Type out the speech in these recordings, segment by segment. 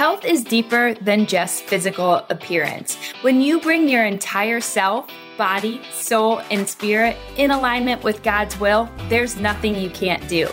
Health is deeper than just physical appearance. When you bring your entire self, body, soul, and spirit in alignment with God's will, there's nothing you can't do.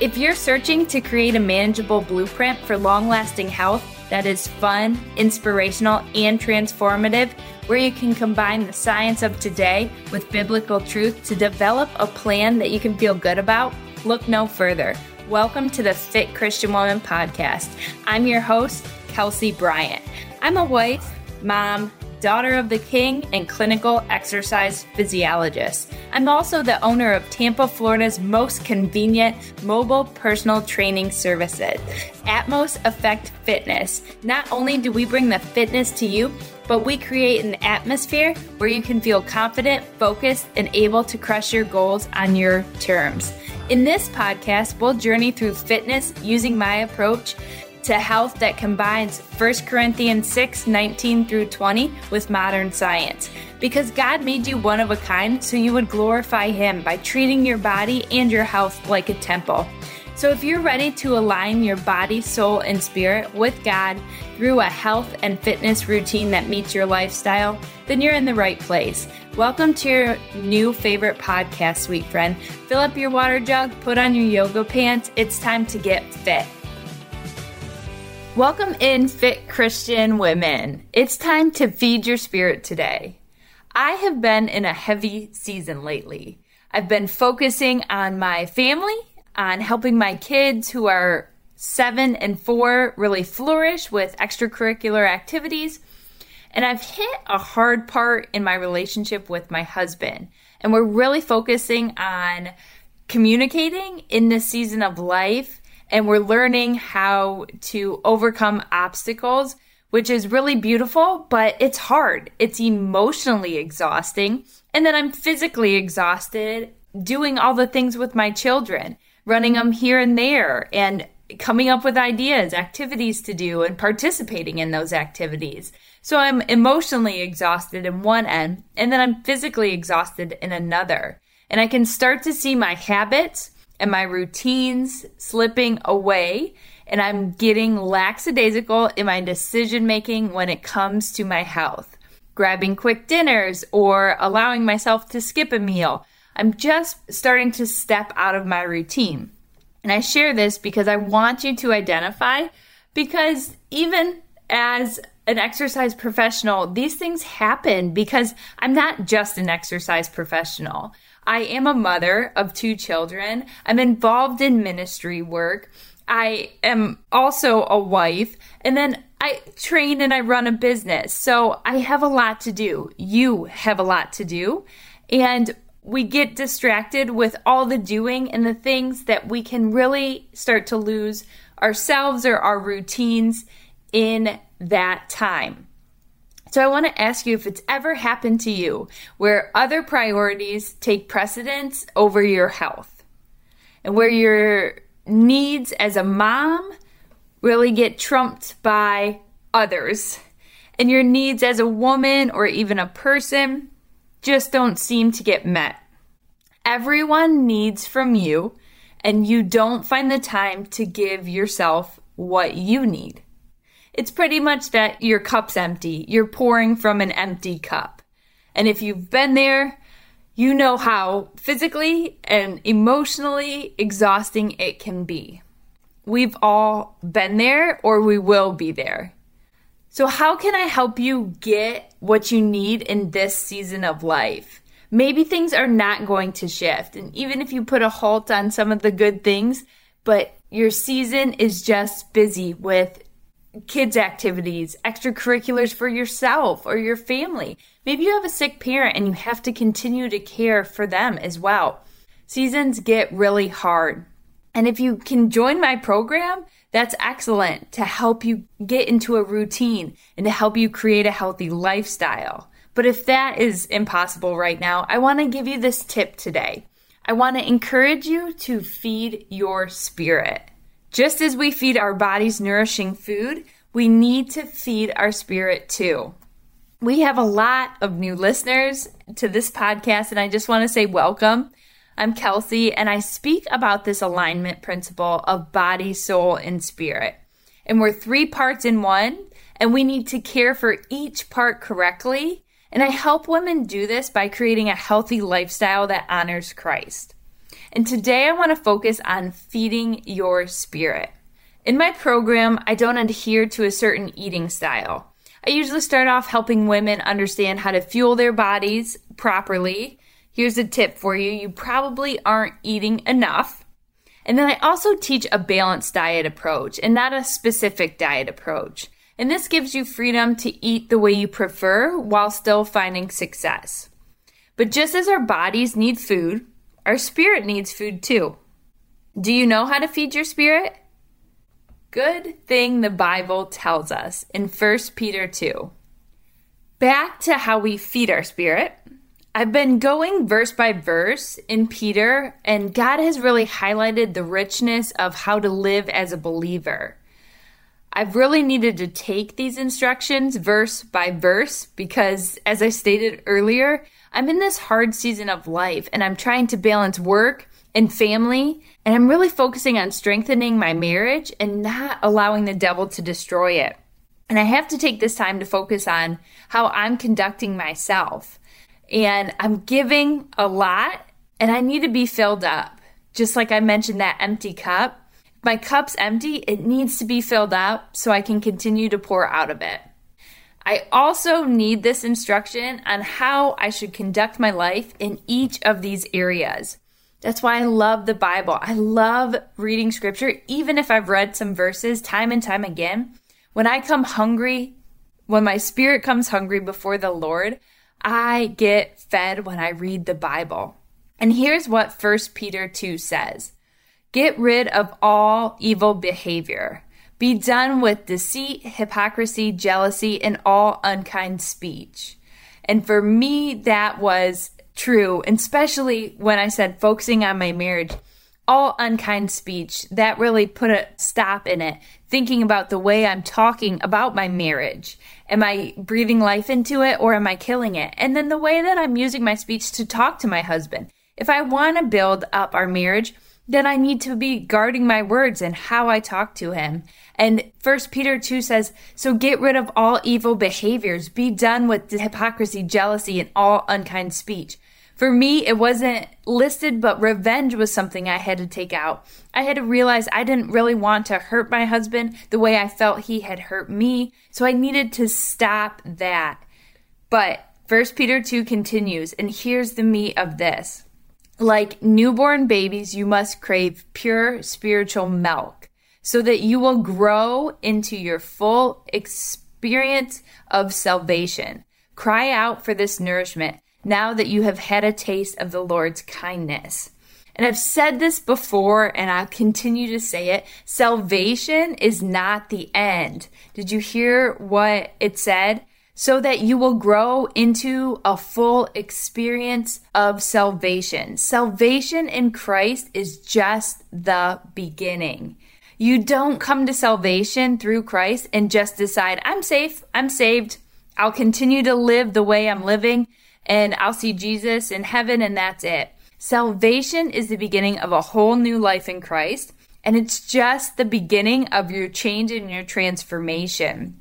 If you're searching to create a manageable blueprint for long lasting health that is fun, inspirational, and transformative, where you can combine the science of today with biblical truth to develop a plan that you can feel good about, look no further. Welcome to the Fit Christian Woman podcast. I'm your host, Kelsey Bryant. I'm a wife, mom, daughter of the king, and clinical exercise physiologist. I'm also the owner of Tampa, Florida's most convenient mobile personal training services, Atmos Effect Fitness. Not only do we bring the fitness to you, but we create an atmosphere where you can feel confident, focused, and able to crush your goals on your terms. In this podcast, we'll journey through fitness using my approach to health that combines 1 Corinthians 6 19 through 20 with modern science. Because God made you one of a kind, so you would glorify Him by treating your body and your health like a temple. So, if you're ready to align your body, soul, and spirit with God through a health and fitness routine that meets your lifestyle, then you're in the right place. Welcome to your new favorite podcast, sweet friend. Fill up your water jug, put on your yoga pants. It's time to get fit. Welcome in, fit Christian women. It's time to feed your spirit today. I have been in a heavy season lately. I've been focusing on my family on helping my kids who are seven and four really flourish with extracurricular activities. And I've hit a hard part in my relationship with my husband. And we're really focusing on communicating in this season of life. And we're learning how to overcome obstacles, which is really beautiful, but it's hard. It's emotionally exhausting. And then I'm physically exhausted doing all the things with my children running them here and there and coming up with ideas, activities to do, and participating in those activities. So I'm emotionally exhausted in one end, and then I'm physically exhausted in another. And I can start to see my habits and my routines slipping away, and I'm getting lackadaisical in my decision making when it comes to my health. Grabbing quick dinners or allowing myself to skip a meal I'm just starting to step out of my routine. And I share this because I want you to identify because even as an exercise professional, these things happen because I'm not just an exercise professional. I am a mother of two children. I'm involved in ministry work. I am also a wife. And then I train and I run a business. So I have a lot to do. You have a lot to do. And we get distracted with all the doing and the things that we can really start to lose ourselves or our routines in that time. So I want to ask you if it's ever happened to you where other priorities take precedence over your health and where your needs as a mom really get trumped by others and your needs as a woman or even a person just don't seem to get met. Everyone needs from you, and you don't find the time to give yourself what you need. It's pretty much that your cup's empty. You're pouring from an empty cup. And if you've been there, you know how physically and emotionally exhausting it can be. We've all been there or we will be there. So, how can I help you get what you need in this season of life? Maybe things are not going to shift. And even if you put a halt on some of the good things, but your season is just busy with kids' activities, extracurriculars for yourself or your family. Maybe you have a sick parent and you have to continue to care for them as well. Seasons get really hard. And if you can join my program, that's excellent to help you get into a routine and to help you create a healthy lifestyle. But if that is impossible right now, I want to give you this tip today. I want to encourage you to feed your spirit. Just as we feed our bodies nourishing food, we need to feed our spirit too. We have a lot of new listeners to this podcast, and I just want to say welcome. I'm Kelsey, and I speak about this alignment principle of body, soul, and spirit. and we're three parts in one, and we need to care for each part correctly. And I help women do this by creating a healthy lifestyle that honors Christ. And today I want to focus on feeding your spirit. In my program, I don't adhere to a certain eating style. I usually start off helping women understand how to fuel their bodies properly. Here's a tip for you you probably aren't eating enough. And then I also teach a balanced diet approach and not a specific diet approach. And this gives you freedom to eat the way you prefer while still finding success. But just as our bodies need food, our spirit needs food too. Do you know how to feed your spirit? Good thing the Bible tells us in 1 Peter 2. Back to how we feed our spirit. I've been going verse by verse in Peter, and God has really highlighted the richness of how to live as a believer. I've really needed to take these instructions verse by verse because, as I stated earlier, I'm in this hard season of life and I'm trying to balance work and family and I'm really focusing on strengthening my marriage and not allowing the devil to destroy it. And I have to take this time to focus on how I'm conducting myself. And I'm giving a lot and I need to be filled up. Just like I mentioned that empty cup. If my cup's empty, it needs to be filled up so I can continue to pour out of it. I also need this instruction on how I should conduct my life in each of these areas. That's why I love the Bible. I love reading scripture, even if I've read some verses time and time again. When I come hungry, when my spirit comes hungry before the Lord, I get fed when I read the Bible. And here's what 1 Peter 2 says Get rid of all evil behavior. Be done with deceit, hypocrisy, jealousy, and all unkind speech. And for me, that was true, especially when I said focusing on my marriage. All unkind speech, that really put a stop in it. Thinking about the way I'm talking about my marriage. Am I breathing life into it or am I killing it? And then the way that I'm using my speech to talk to my husband. If I want to build up our marriage, then I need to be guarding my words and how I talk to him. And First Peter 2 says, So get rid of all evil behaviors, be done with hypocrisy, jealousy, and all unkind speech. For me, it wasn't listed, but revenge was something I had to take out. I had to realize I didn't really want to hurt my husband the way I felt he had hurt me, so I needed to stop that. But 1 Peter 2 continues, and here's the meat of this. Like newborn babies, you must crave pure spiritual milk so that you will grow into your full experience of salvation. Cry out for this nourishment now that you have had a taste of the Lord's kindness. And I've said this before and I'll continue to say it. Salvation is not the end. Did you hear what it said? So that you will grow into a full experience of salvation. Salvation in Christ is just the beginning. You don't come to salvation through Christ and just decide, I'm safe, I'm saved, I'll continue to live the way I'm living and I'll see Jesus in heaven and that's it. Salvation is the beginning of a whole new life in Christ, and it's just the beginning of your change and your transformation.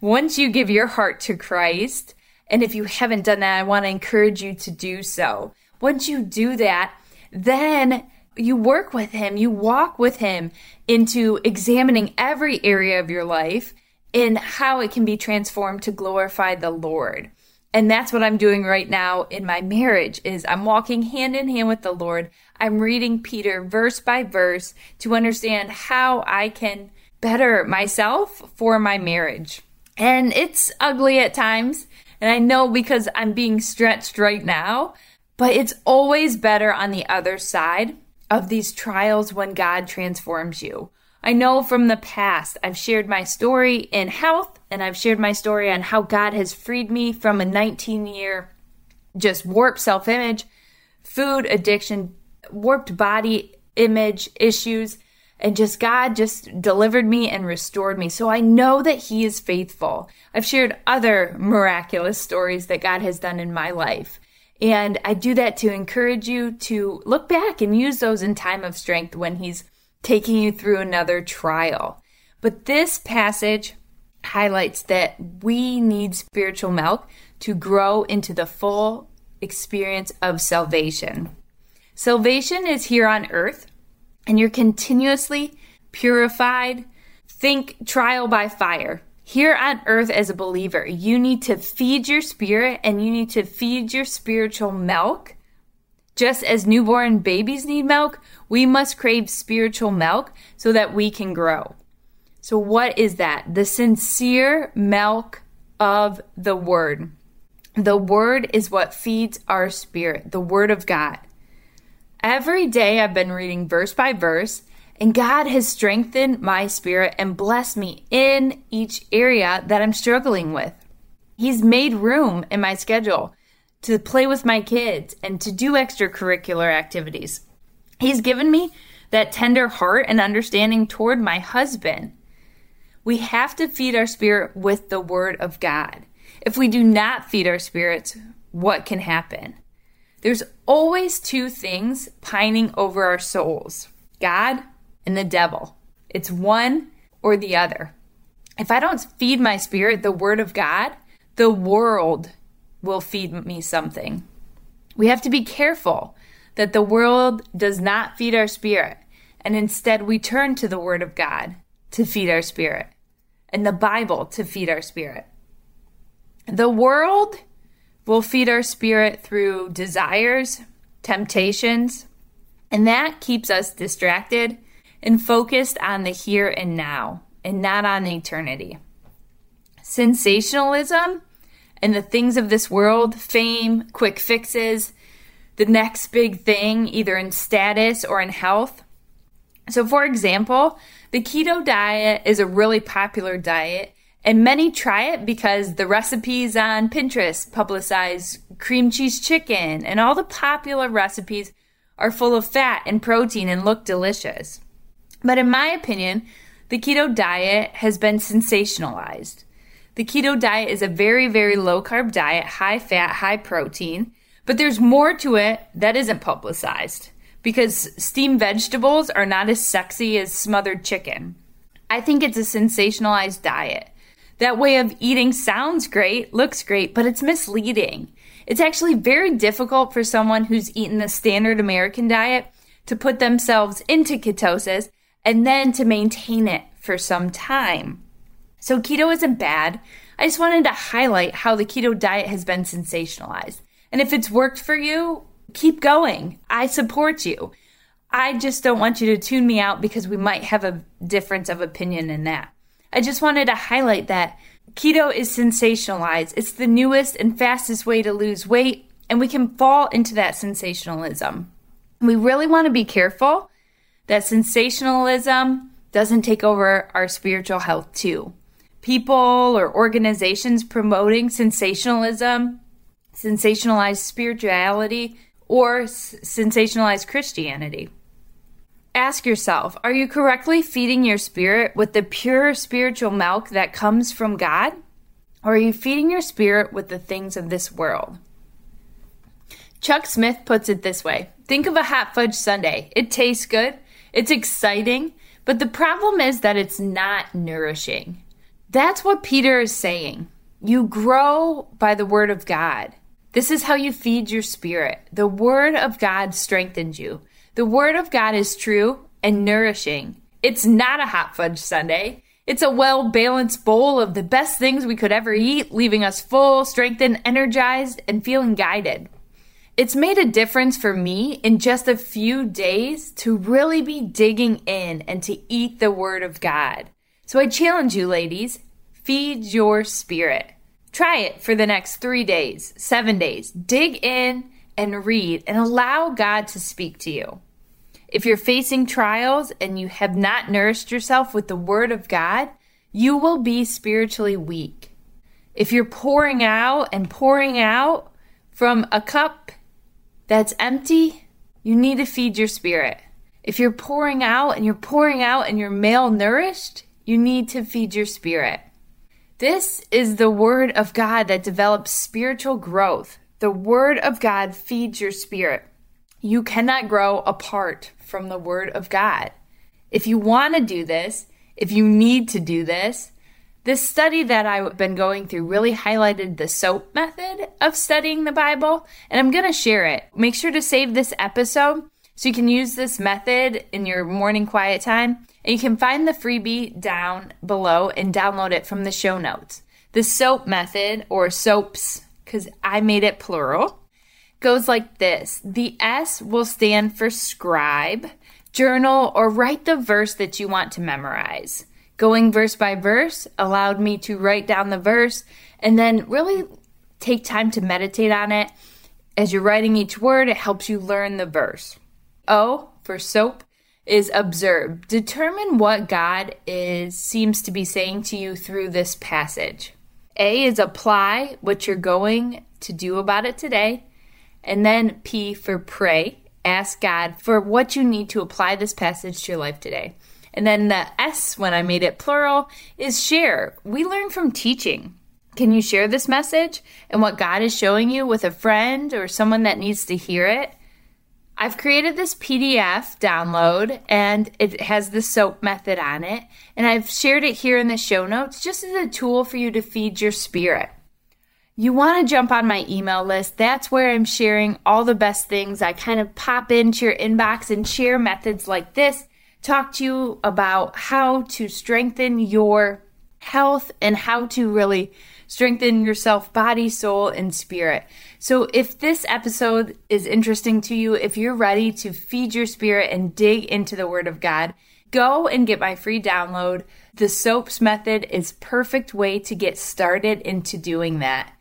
Once you give your heart to Christ, and if you haven't done that, I want to encourage you to do so. Once you do that, then you work with Him, you walk with Him into examining every area of your life and how it can be transformed to glorify the Lord. And that's what I'm doing right now in my marriage is I'm walking hand in hand with the Lord. I'm reading Peter verse by verse to understand how I can better myself for my marriage. And it's ugly at times. And I know because I'm being stretched right now, but it's always better on the other side of these trials when God transforms you. I know from the past, I've shared my story in health and I've shared my story on how God has freed me from a 19 year just warped self image, food addiction, warped body image issues, and just God just delivered me and restored me. So I know that He is faithful. I've shared other miraculous stories that God has done in my life. And I do that to encourage you to look back and use those in time of strength when He's taking you through another trial. But this passage highlights that we need spiritual milk to grow into the full experience of salvation. Salvation is here on earth, and you're continuously purified. Think trial by fire. Here on earth, as a believer, you need to feed your spirit and you need to feed your spiritual milk. Just as newborn babies need milk, we must crave spiritual milk so that we can grow. So, what is that? The sincere milk of the Word. The Word is what feeds our spirit, the Word of God. Every day I've been reading verse by verse, and God has strengthened my spirit and blessed me in each area that I'm struggling with. He's made room in my schedule to play with my kids and to do extracurricular activities. He's given me that tender heart and understanding toward my husband. We have to feed our spirit with the Word of God. If we do not feed our spirits, what can happen? There's always two things pining over our souls God and the devil. It's one or the other. If I don't feed my spirit the Word of God, the world will feed me something. We have to be careful that the world does not feed our spirit, and instead we turn to the Word of God to feed our spirit and the Bible to feed our spirit. The world will feed our spirit through desires, temptations, and that keeps us distracted and focused on the here and now and not on eternity. Sensationalism and the things of this world, fame, quick fixes, the next big thing, either in status or in health. So, for example, the keto diet is a really popular diet, and many try it because the recipes on Pinterest publicize cream cheese chicken, and all the popular recipes are full of fat and protein and look delicious. But in my opinion, the keto diet has been sensationalized. The keto diet is a very, very low carb diet, high fat, high protein, but there's more to it that isn't publicized because steamed vegetables are not as sexy as smothered chicken. I think it's a sensationalized diet. That way of eating sounds great, looks great, but it's misleading. It's actually very difficult for someone who's eaten the standard American diet to put themselves into ketosis and then to maintain it for some time. So, keto isn't bad. I just wanted to highlight how the keto diet has been sensationalized. And if it's worked for you, keep going. I support you. I just don't want you to tune me out because we might have a difference of opinion in that. I just wanted to highlight that keto is sensationalized. It's the newest and fastest way to lose weight, and we can fall into that sensationalism. We really want to be careful that sensationalism doesn't take over our spiritual health too. People or organizations promoting sensationalism, sensationalized spirituality, or sensationalized Christianity. Ask yourself Are you correctly feeding your spirit with the pure spiritual milk that comes from God? Or are you feeding your spirit with the things of this world? Chuck Smith puts it this way Think of a hot fudge sundae. It tastes good, it's exciting, but the problem is that it's not nourishing. That's what Peter is saying. You grow by the word of God. This is how you feed your spirit. The Word of God strengthens you. The Word of God is true and nourishing. It's not a hot fudge sundae. It's a well balanced bowl of the best things we could ever eat, leaving us full, strengthened, energized, and feeling guided. It's made a difference for me in just a few days to really be digging in and to eat the Word of God. So I challenge you, ladies, feed your spirit. Try it for the next three days, seven days. Dig in and read and allow God to speak to you. If you're facing trials and you have not nourished yourself with the Word of God, you will be spiritually weak. If you're pouring out and pouring out from a cup that's empty, you need to feed your spirit. If you're pouring out and you're pouring out and you're malnourished, you need to feed your spirit. This is the Word of God that develops spiritual growth. The Word of God feeds your spirit. You cannot grow apart from the Word of God. If you want to do this, if you need to do this, this study that I've been going through really highlighted the SOAP method of studying the Bible, and I'm going to share it. Make sure to save this episode so you can use this method in your morning quiet time. And you can find the freebie down below and download it from the show notes. The SOAP method, or SOAPs, because I made it plural, goes like this The S will stand for scribe, journal, or write the verse that you want to memorize. Going verse by verse allowed me to write down the verse and then really take time to meditate on it. As you're writing each word, it helps you learn the verse. O for soap is observe. Determine what God is seems to be saying to you through this passage. A is apply what you're going to do about it today. And then P for pray. Ask God for what you need to apply this passage to your life today. And then the S, when I made it plural, is share. We learn from teaching. Can you share this message and what God is showing you with a friend or someone that needs to hear it? I've created this PDF download and it has the SOAP method on it. And I've shared it here in the show notes just as a tool for you to feed your spirit. You want to jump on my email list. That's where I'm sharing all the best things. I kind of pop into your inbox and share methods like this talk to you about how to strengthen your health and how to really strengthen yourself, body, soul, and spirit. So, if this episode is interesting to you, if you're ready to feed your spirit and dig into the Word of God, go and get my free download. The SOAPs method is perfect way to get started into doing that.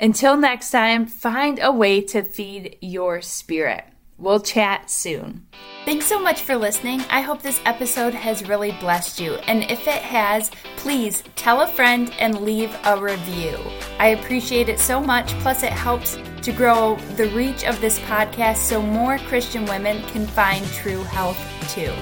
Until next time, find a way to feed your spirit. We'll chat soon. Thanks so much for listening. I hope this episode has really blessed you. And if it has, please tell a friend and leave a review. I appreciate it so much. Plus, it helps to grow the reach of this podcast so more Christian women can find true health too.